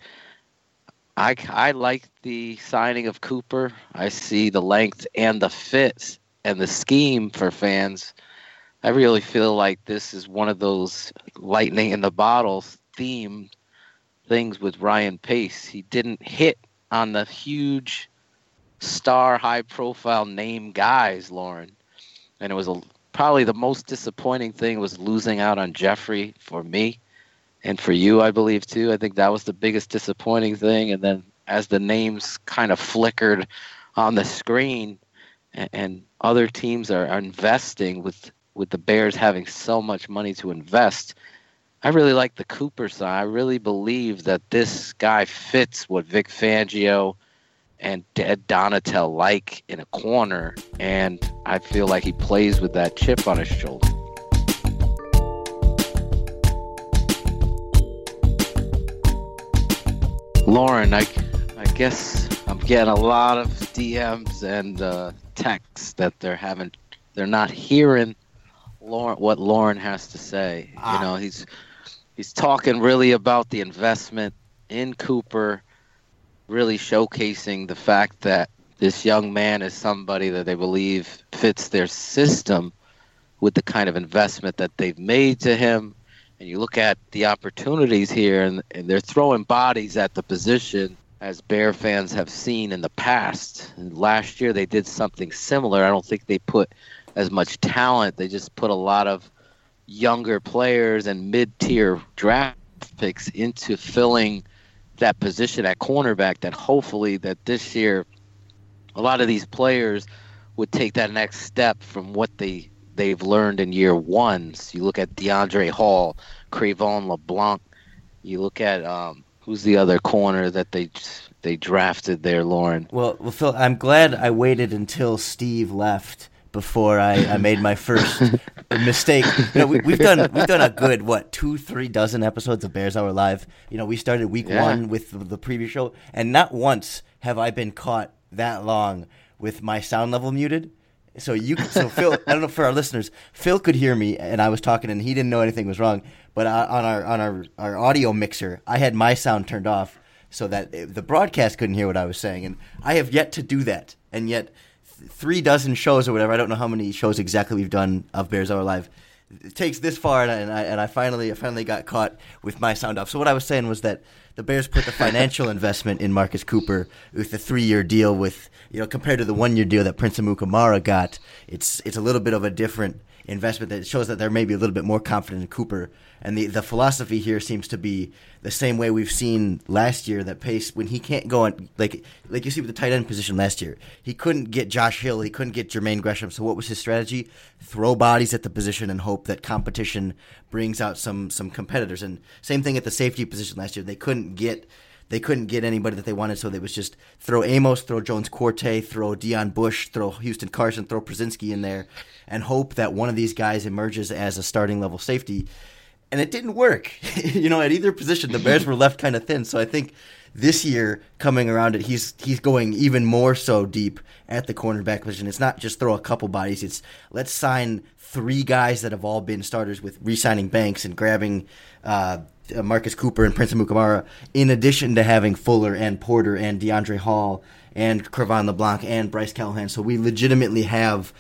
I I like the signing of Cooper. I see the length and the fit and the scheme for fans. I really feel like this is one of those lightning in the bottle themed things with Ryan Pace. He didn't hit on the huge star, high profile name guys, Lorin. And it was a, probably the most disappointing thing was losing out on Jeffery for me and for you, I believe, too. I think that was the biggest disappointing thing. And then as the names kind of flickered on the screen and, and other teams are, are investing with, with the Bears having so much money to invest – I really like the Cooper side. I really believe that this guy fits what Vic Fangio and Ed Donatell like in a corner, and I feel like he plays with that chip on his shoulder. Lorin, I, I guess I'm getting a lot of DMs and uh, texts that they're having, they're not hearing Lorin what Lorin has to say. Ah. You know, he's he's talking really about the investment in Cooper, really showcasing the fact that this young man is somebody that they believe fits their system with the kind of investment that they've made to him. And you look at the opportunities here, and, and they're throwing bodies at the position as Bear fans have seen in the past. And last year they did something similar. I don't think they put as much talent. They just put a lot of younger players and mid-tier draft picks into filling that position at cornerback that hopefully that this year a lot of these players would take that next step from what they they've learned in year one. So you look at Deiondre' Hall, Cre'Von LeBlanc. You look at um, who's the other corner that they they drafted there, Lorin. Well, well, Phil, I'm glad I waited until Steve left before I, I made my first mistake. You know, we, have done we've done a good what two three dozen episodes of Bears Hour Live. You know, we started week yeah. one with the, the previous show, and not once have I been caught that long with my sound level muted. So you, so Phil, I don't know for our listeners, Phil could hear me, and I was talking, and he didn't know anything was wrong. But on our on our our audio mixer, I had my sound turned off so that the broadcast couldn't hear what I was saying, and I have yet to do that, and yet three dozen shows or whatever. I don't know how many shows exactly we've done of Bears Hour Live. It takes this far, and I, and I finally I finally got caught with my sound off. So what I was saying was that the Bears put the financial investment in Marcus Cooper with the three year deal with you know compared to the one year deal that Prince Amukamara got, it's it's a little bit of a different investment that shows that they're maybe a little bit more confident in Cooper. And the, the philosophy here seems to be the same way we've seen last year that Pace when he can't go on like like you see with the tight end position last year. He couldn't get Josh Hill, he couldn't get Jermaine Gresham. So what was his strategy? Throw bodies at the position and hope that competition brings out some some competitors. And same thing at the safety position last year. They couldn't get they couldn't get anybody that they wanted, so they was just throw Amos, throw Jones-Quartey, throw Deon Bush, throw Houston Carson, throw Prosinski in there, and hope that one of these guys emerges as a starting level safety. And it didn't work. you know, at either position, the Bears were left kind of thin. So I think this year coming around it, he's he's going even more so deep at the cornerback position. It's not just throw a couple bodies. It's let's sign three guys that have all been starters with re-signing Banks and grabbing uh, Marcus Cooper and Prince Amukamara, in addition to having Fuller and Porter and Deiondre' Hall and Cre'Von LeBlanc and Bryce Callahan. So we legitimately have.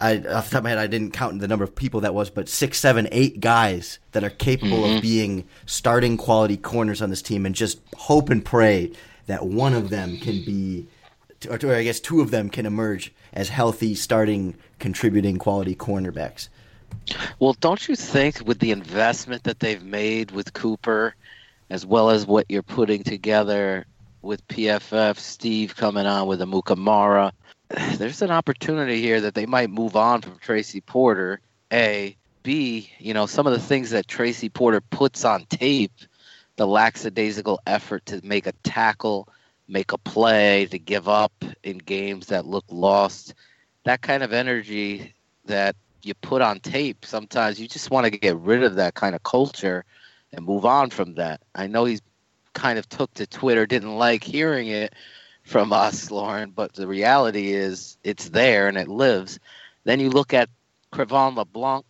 I, off the top of my head, I didn't count the number of people that was, but six, seven, eight guys that are capable mm-hmm. of being starting quality corners on this team, and just hope and pray that one of them can be, or, or I guess two of them can emerge as healthy, starting, contributing quality cornerbacks. Well, don't you think with the investment that they've made with Cooper, as well as what you're putting together with PFF, Steve coming on with Amukamara, there's an opportunity here that they might move on from Tracy Porter. A, B, you know, some of the things that Tracy Porter puts on tape, the lackadaisical effort to make a tackle, make a play, to give up in games that look lost, that kind of energy that you put on tape, sometimes you just want to get rid of that kind of culture and move on from that. I know he's kind of took to Twitter, didn't like hearing it from us, Lorin, but the reality is it's there and it lives. Then you look at Cre'Von LeBlanc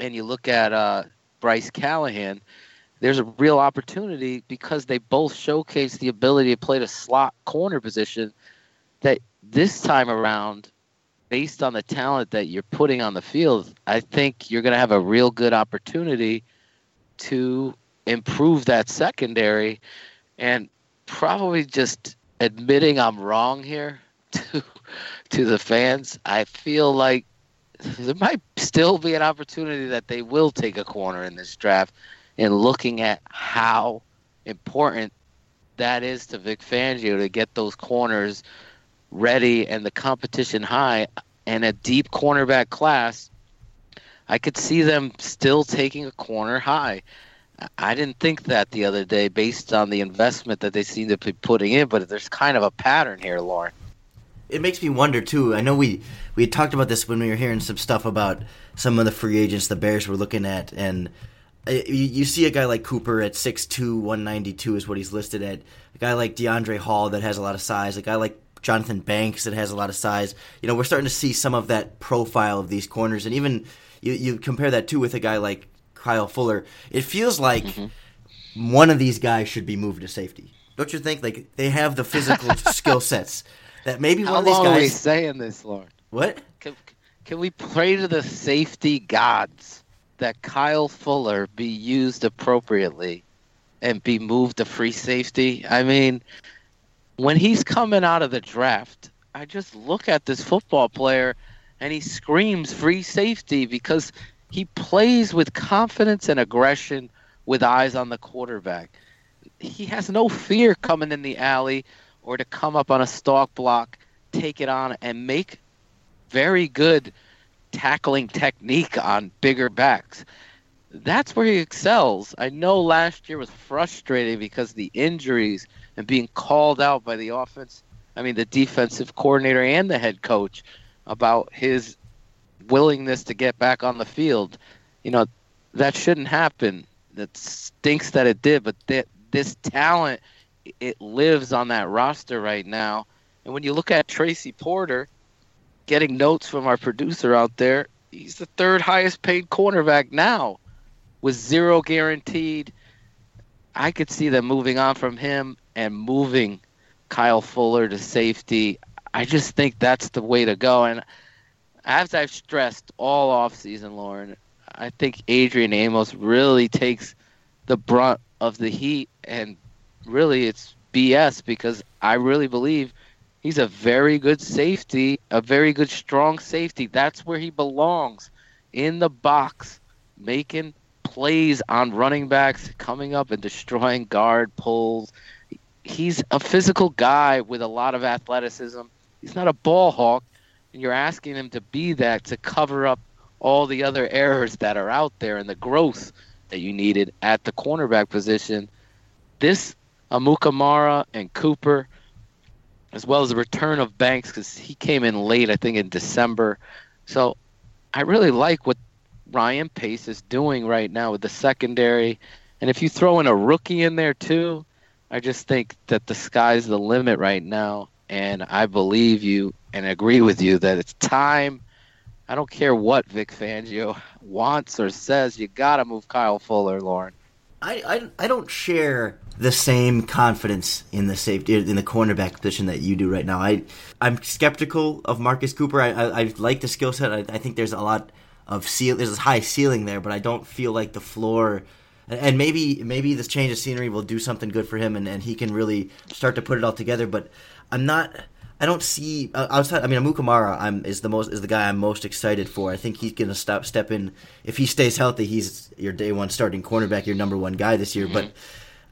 and you look at uh, Bryce Callahan. There's a real opportunity because they both showcase the ability to play the slot corner position that this time around based on the talent that you're putting on the field, I think you're going to have a real good opportunity to improve that secondary and probably just admitting I'm wrong here to to the fans. I feel like there might still be an opportunity that they will take a corner in this draft and looking at how important that is to Vic Fangio to get those corners ready and the competition high and a deep cornerback class, I could see them still taking a corner high. I didn't think that the other day based on the investment that they seem to be putting in, but there's kind of a pattern here, Lorin. It makes me wonder too. I know we we talked about this when we were hearing some stuff about some of the free agents the Bears were looking at, and uh, you, you see a guy like Cooper at 6'2", 192 is what he's listed at. A guy like Deiondre' Hall that has a lot of size. A guy like Johnthan Banks that has a lot of size. You know, we're starting to see some of that profile of these corners, and even you, you compare that too with a guy like Kyle Fuller, it feels like mm-hmm. one of these guys should be moved to safety. Don't you think? Like they have the physical skill sets that maybe How one of these long guys. Are we saying this, Lorin? What? Can, can we pray to the safety gods that Kyle Fuller be used appropriately and be moved to free safety? I mean, when he's coming out of the draft, I just look at this football player and he screams free safety because he plays with confidence and aggression with eyes on the quarterback. He has no fear coming in the alley or to come up on a stalk block, take it on, and make very good tackling technique on bigger backs. That's where he excels. I know last year was frustrating because the injuries and being called out by the offense, I mean, the defensive coordinator and the head coach about his willingness to get back on the field. You know, that shouldn't happen. That stinks that it did, but that this talent it lives on that roster right now. And when you look at Tracy Porter, getting notes from our producer out there, he's the third highest paid cornerback now with zero guaranteed. I could see them moving on from him and moving Kyle Fuller to safety. I just think that's the way to go. And as I've stressed all offseason, Lorin, I think Adrian Amos really takes the brunt of the heat, and really it's BS because I really believe he's a very good safety, a very good strong safety. That's where he belongs in the box, making plays on running backs, coming up and destroying guard pulls. He's a physical guy with a lot of athleticism. He's not a ball hawk, and you're asking him to be that to cover up all the other errors that are out there and the growth that you needed at the cornerback position. This Amukamara and Cooper, as well as the return of Banks, because he came in late, I think, in December. So I really like what Ryan Pace is doing right now with the secondary. And if you throw in a rookie in there too, I just think that the sky's the limit right now. And I believe you and agree with you that it's time. I don't care what Vic Fangio wants or says, you got to move Kyle Fuller, Lorin. I, I, I don't share the same confidence in the safety in the cornerback position that you do right now. I I'm skeptical of Marcus Cooper. I I, I like the skill set. I, I think there's a lot of seal. There's a high ceiling there, but I don't feel like the floor. And maybe maybe this change of scenery will do something good for him, and, and he can really start to put it all together. But I'm not. I don't see uh, outside. I mean, Amukamara I'm, is the most is the guy I'm most excited for. I think he's going to stop step in if he stays healthy. He's your day one starting cornerback, your number one guy this year. Mm-hmm. But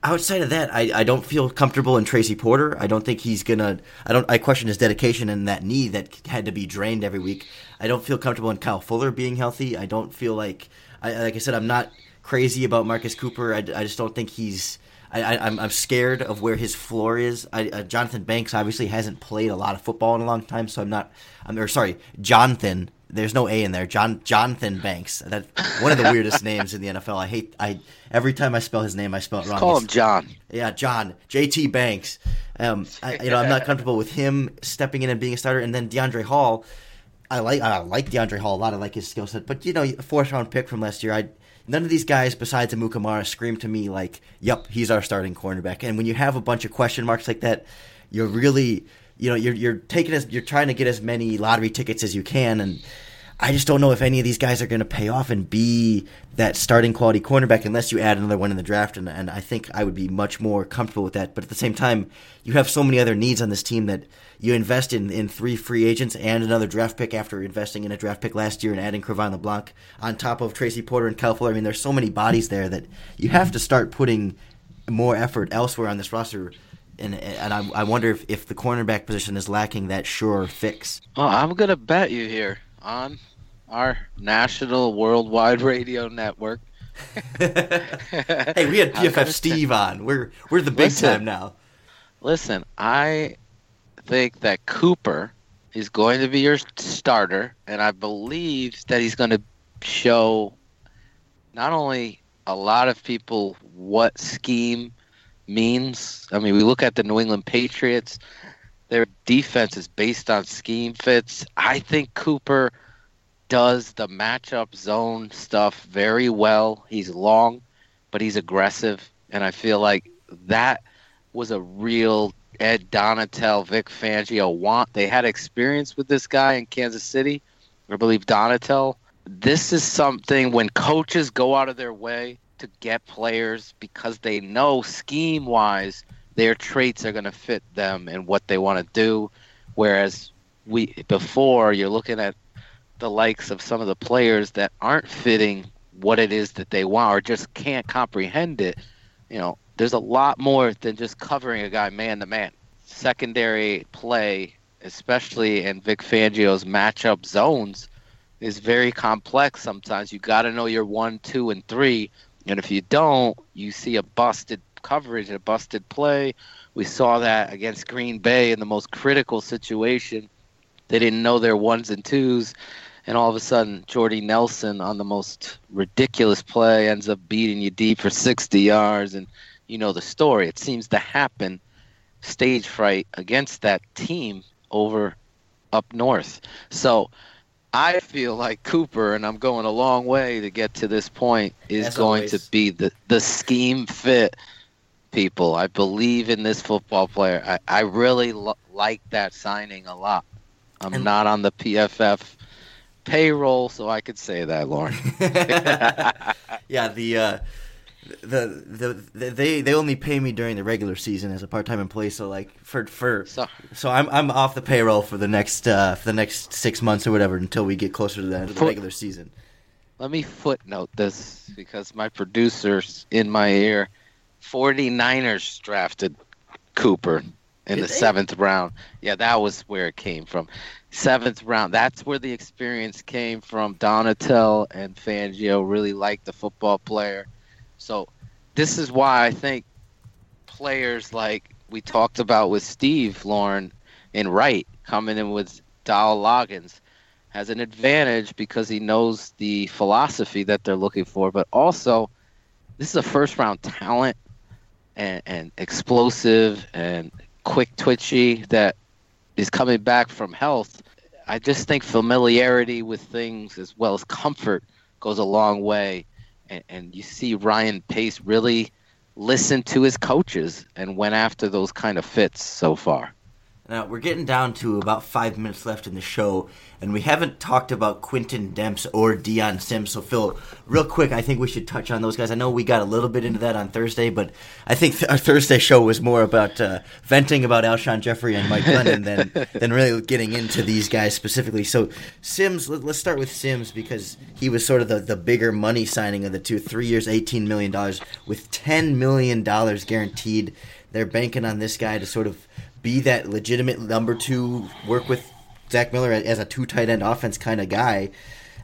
outside of that, I, I don't feel comfortable in Tracy Porter. I don't think he's gonna. I don't. I question his dedication and that knee that had to be drained every week. I don't feel comfortable in Kyle Fuller being healthy. I don't feel like. I, like I said, I'm not crazy about Marcus Cooper. I, I just don't think he's. I, am I'm, I'm scared of where his floor is. I, uh, Johnthan Banks obviously hasn't played a lot of football in a long time, so I'm not. I'm or sorry, Johnthan there's no A in there. John Johnthan Banks. That one of the weirdest names in the NFL. I hate. I every time I spell his name, I spell it wrong. Call him John. Yeah, John JT Banks. Um, I, you know, I'm not comfortable with him stepping in and being a starter. And then Deiondre' Hall. I like I like Deiondre' Hall a lot. I like his skill set. But you know, fourth round pick from last year. I none of these guys besides Amukamara scream to me like, "Yep, he's our starting cornerback." And when you have a bunch of question marks like that, you're really you know you're you're taking as you're trying to get as many lottery tickets as you can and I just don't know if any of these guys are going to pay off and be that starting quality cornerback unless you add another one in the draft. And, and I think I would be much more comfortable with that. But at the same time, you have so many other needs on this team that you invest in, in three free agents and another draft pick after investing in a draft pick last year and adding Cre'Von LeBlanc on top of Tracy Porter and Kyle Fuller. I mean, there's so many bodies there that you have to start putting more effort elsewhere on this roster and and I, I wonder if, if the cornerback position is lacking that sure fix. Well, I'm gonna bet you here on our national worldwide radio network. hey, we had PFF Steve on. We're we're the big listen, time now. Listen, I think that Cooper is going to be your starter, and I believe that he's going to show not only a lot of people what scheme means. I mean, we look at the New England Patriots; their defense is based on scheme fits. I think Cooper does the matchup zone stuff very well. He's long, but he's aggressive, and I feel like that was a real Ed Donatell, Vic Fangio want. They had experience with this guy in Kansas City. I believe Donatell. This is something when coaches go out of their way to get players because they know scheme wise their traits are going to fit them and what they want to do. Whereas we before you're looking at the likes of some of the players that aren't fitting what it is that they want or just can't comprehend it. You know, there's a lot more than just covering a guy man to man. Secondary play, especially in Vic Fangio's matchup zones, is very complex sometimes. You got to know your one, two, and three. And if you don't, you see a busted coverage a busted play. We saw that against Green Bay in the most critical situation. They didn't know their ones and twos. And all of a sudden, Jordy Nelson on the most ridiculous play ends up beating you deep for 60 yards. And you know the story. It seems to happen stage fright against that team over up north. So I feel like Cooper, and I'm going a long way to get to this point, is As going always. to be the, the scheme fit people. I believe in this football player. I, I really lo- like that signing a lot. I'm And- not on the PFF payroll, so I could say that, Lauren. yeah, the, uh, the the the they they only pay me during the regular season as a part time employee. So like for for So, so I'm I'm off the payroll for the next uh, for the next six months or whatever until we get closer to the end of the For- regular season. let me footnote this because my producer's in my ear. 49ers drafted Cooper in Did the they? seventh round. Yeah, that was where it came from. Seventh round. That's where the experience came from. Donatell and Fangio really liked the football player. So this is why I think players like we talked about with Steve Lorin and Wright coming in with Dowell Loggains has an advantage because he knows the philosophy that they're looking for, but also this is a first round talent and, and explosive and quick twitchy that is coming back from health. I just think familiarity with things as well as comfort goes a long way. And, and you see Ryan Pace really listen to his coaches and went after those kind of fits so far. Now we're getting down to about five minutes left in the show, and we haven't talked about Quintin Demps or Dion Sims. So Phil, real quick, I think we should touch on those guys. I know we got a little bit into that on Thursday, but I think th- our Thursday show was more about uh, venting about Alshon Jeffery and Mike Glennon than than really getting into these guys specifically. So Sims, let, let's start with Sims because he was sort of the, the bigger money signing of the two. Three years, eighteen million dollars with ten million dollars guaranteed. They're banking on this guy to sort of be that legitimate number two, work with Zach Miller as a two tight end offense kind of guy.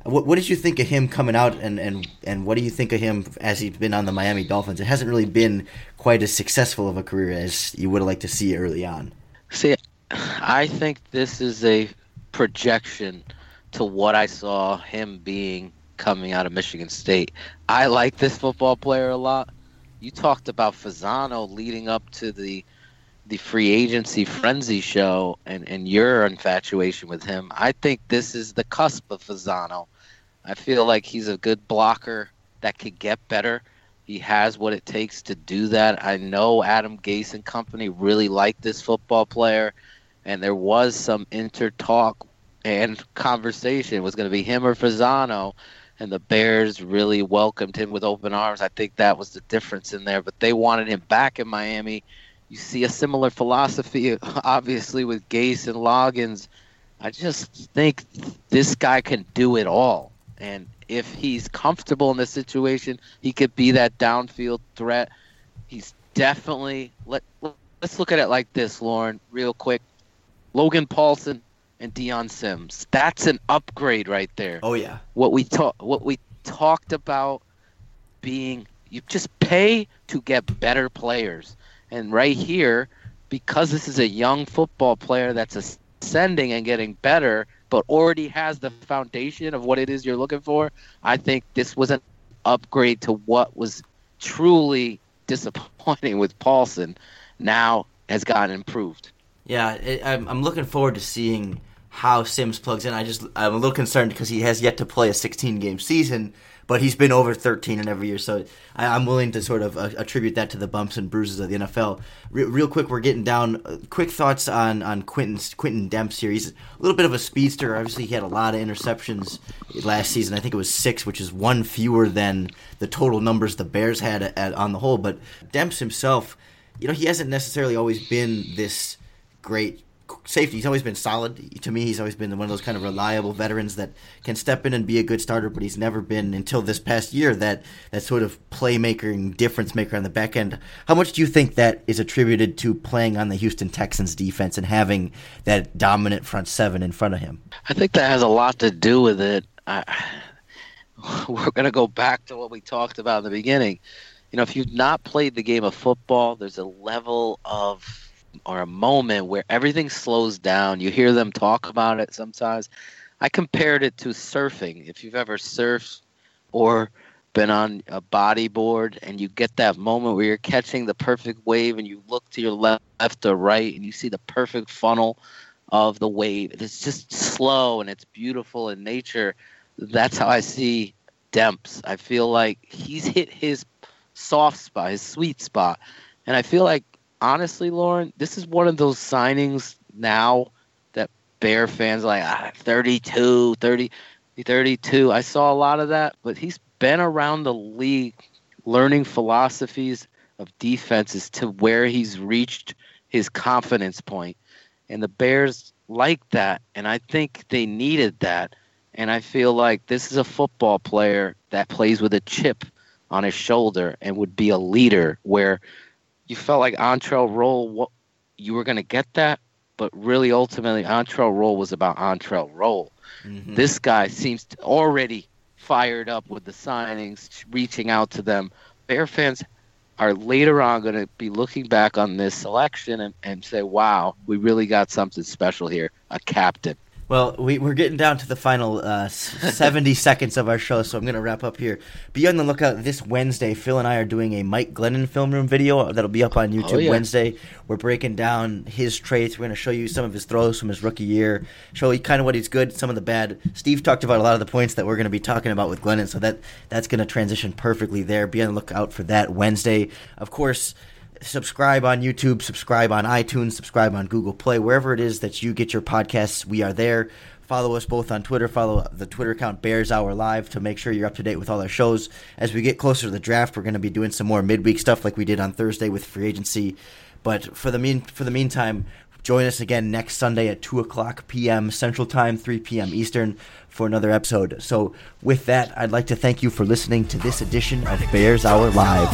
What, what did you think of him coming out, and, and, and what do you think of him as he's been on the Miami Dolphins? It hasn't really been quite as successful of a career as you would have liked to see early on. See, I think this is a projection to what I saw him being coming out of Michigan State. I like this football player a lot. You talked about Fasano leading up to the the free agency mm-hmm. frenzy show and, and your infatuation with him. I think this is the cusp of Fasano. I feel like he's a good blocker that could get better. He has what it takes to do that. I know Adam Gase and company really like this football player, and there was some inter talk and conversation. It was going to be him or Fasano, and the Bears really welcomed him with open arms. I think that was the difference in there, but they wanted him back in Miami. You see a similar philosophy, obviously, with Gase and Loggains. I just think this guy can do it all. And if he's comfortable in this situation, he could be that downfield threat. He's definitely let let's look at it like this, Lorin, real quick. Logan Paulson and Dion Sims. That's an upgrade right there. Oh yeah, What we talk what we talked about being you just pay to get better players. And right here, because this is a young football player that's ascending and getting better, but already has the foundation of what it is you're looking for, I think this was an upgrade to what was truly disappointing with Paulson. Now has gotten improved. yeah. It, I'm, I'm looking forward to seeing how Sims plugs in. I just I'm a little concerned because he has yet to play a 16 game season, but he's been over 13 in every year. So I, am willing to sort of uh, attribute that to the bumps and bruises of the NFL. Re- real quick, we're getting down. Uh, quick thoughts on on Quintin Quintin Demps here. He's a little bit of a speedster. Obviously, he had a lot of interceptions last season. I think it was six, which is one fewer than the total numbers the Bears had at, at, on the whole. But Demps himself, you know, he hasn't necessarily always been this great safety. He's always been solid. To me, he's always been one of those kind of reliable veterans that can step in and be a good starter. But he's never been until this past year that that sort of playmaker and difference maker on the back end. How much do you think that is attributed to playing on the Houston Texans defense and having that dominant front seven in front of him? I think that has a lot to do with it. I, we're going to go back to what we talked about in the beginning. You know, if you've not played the game of football, there's a level of or a moment where everything slows down. You hear them talk about it sometimes. I compared it to surfing. If you've ever surfed or been on a bodyboard and you get that moment where you're catching the perfect wave and you look to your left, left or right and you see the perfect funnel of the wave. It's just slow and it's beautiful in nature. That's how I see Demps. I feel like he's hit his soft spot, his sweet spot. And I feel like honestly, Lorin, this is one of those signings now that Bear fans like ah, 32, 30, 32. I saw a lot of that, but he's been around the league learning philosophies of defenses to where he's reached his confidence point. And the Bears like that, and I think they needed that. And I feel like this is a football player that plays with a chip on his shoulder and would be a leader where – you felt like Antrel Rolle, what you were going to get that, but really ultimately Antrel Rolle was about Antrel Rolle. Mm-hmm. This guy seems already fired up with the signings, reaching out to them. Bear fans are later on going to be looking back on this selection and, and say, wow, we really got something special here a captain. Well, we, are getting down to the final uh, 70 seconds of our show, so I'm going to wrap up here. Be on the lookout this Wednesday. Phil and I are doing a Mike Glennon film room video that'll be up on YouTube oh, yeah. Wednesday. We're breaking down his traits. We're going to show you some of his throws from his rookie year, show you kind of what he's good, some of the bad. Steve talked about a lot of the points that we're going to be talking about with Glennon, so that that's going to transition perfectly there. Be on the lookout for that Wednesday. Of course, subscribe on YouTube, subscribe on iTunes, subscribe on Google Play, wherever it is that you get your podcasts. We are there. Follow us both on Twitter. Follow the Twitter account Bears Hour Live to make sure you're up to date with all our shows. As we get closer to the draft, we're going to be doing some more midweek stuff like we did on Thursday with free agency. But for the mean for the meantime, join us again next Sunday at two o'clock p.m. Central Time, three p.m. Eastern for another episode. So with that, I'd like to thank you for listening to this edition of Bears Hour Live.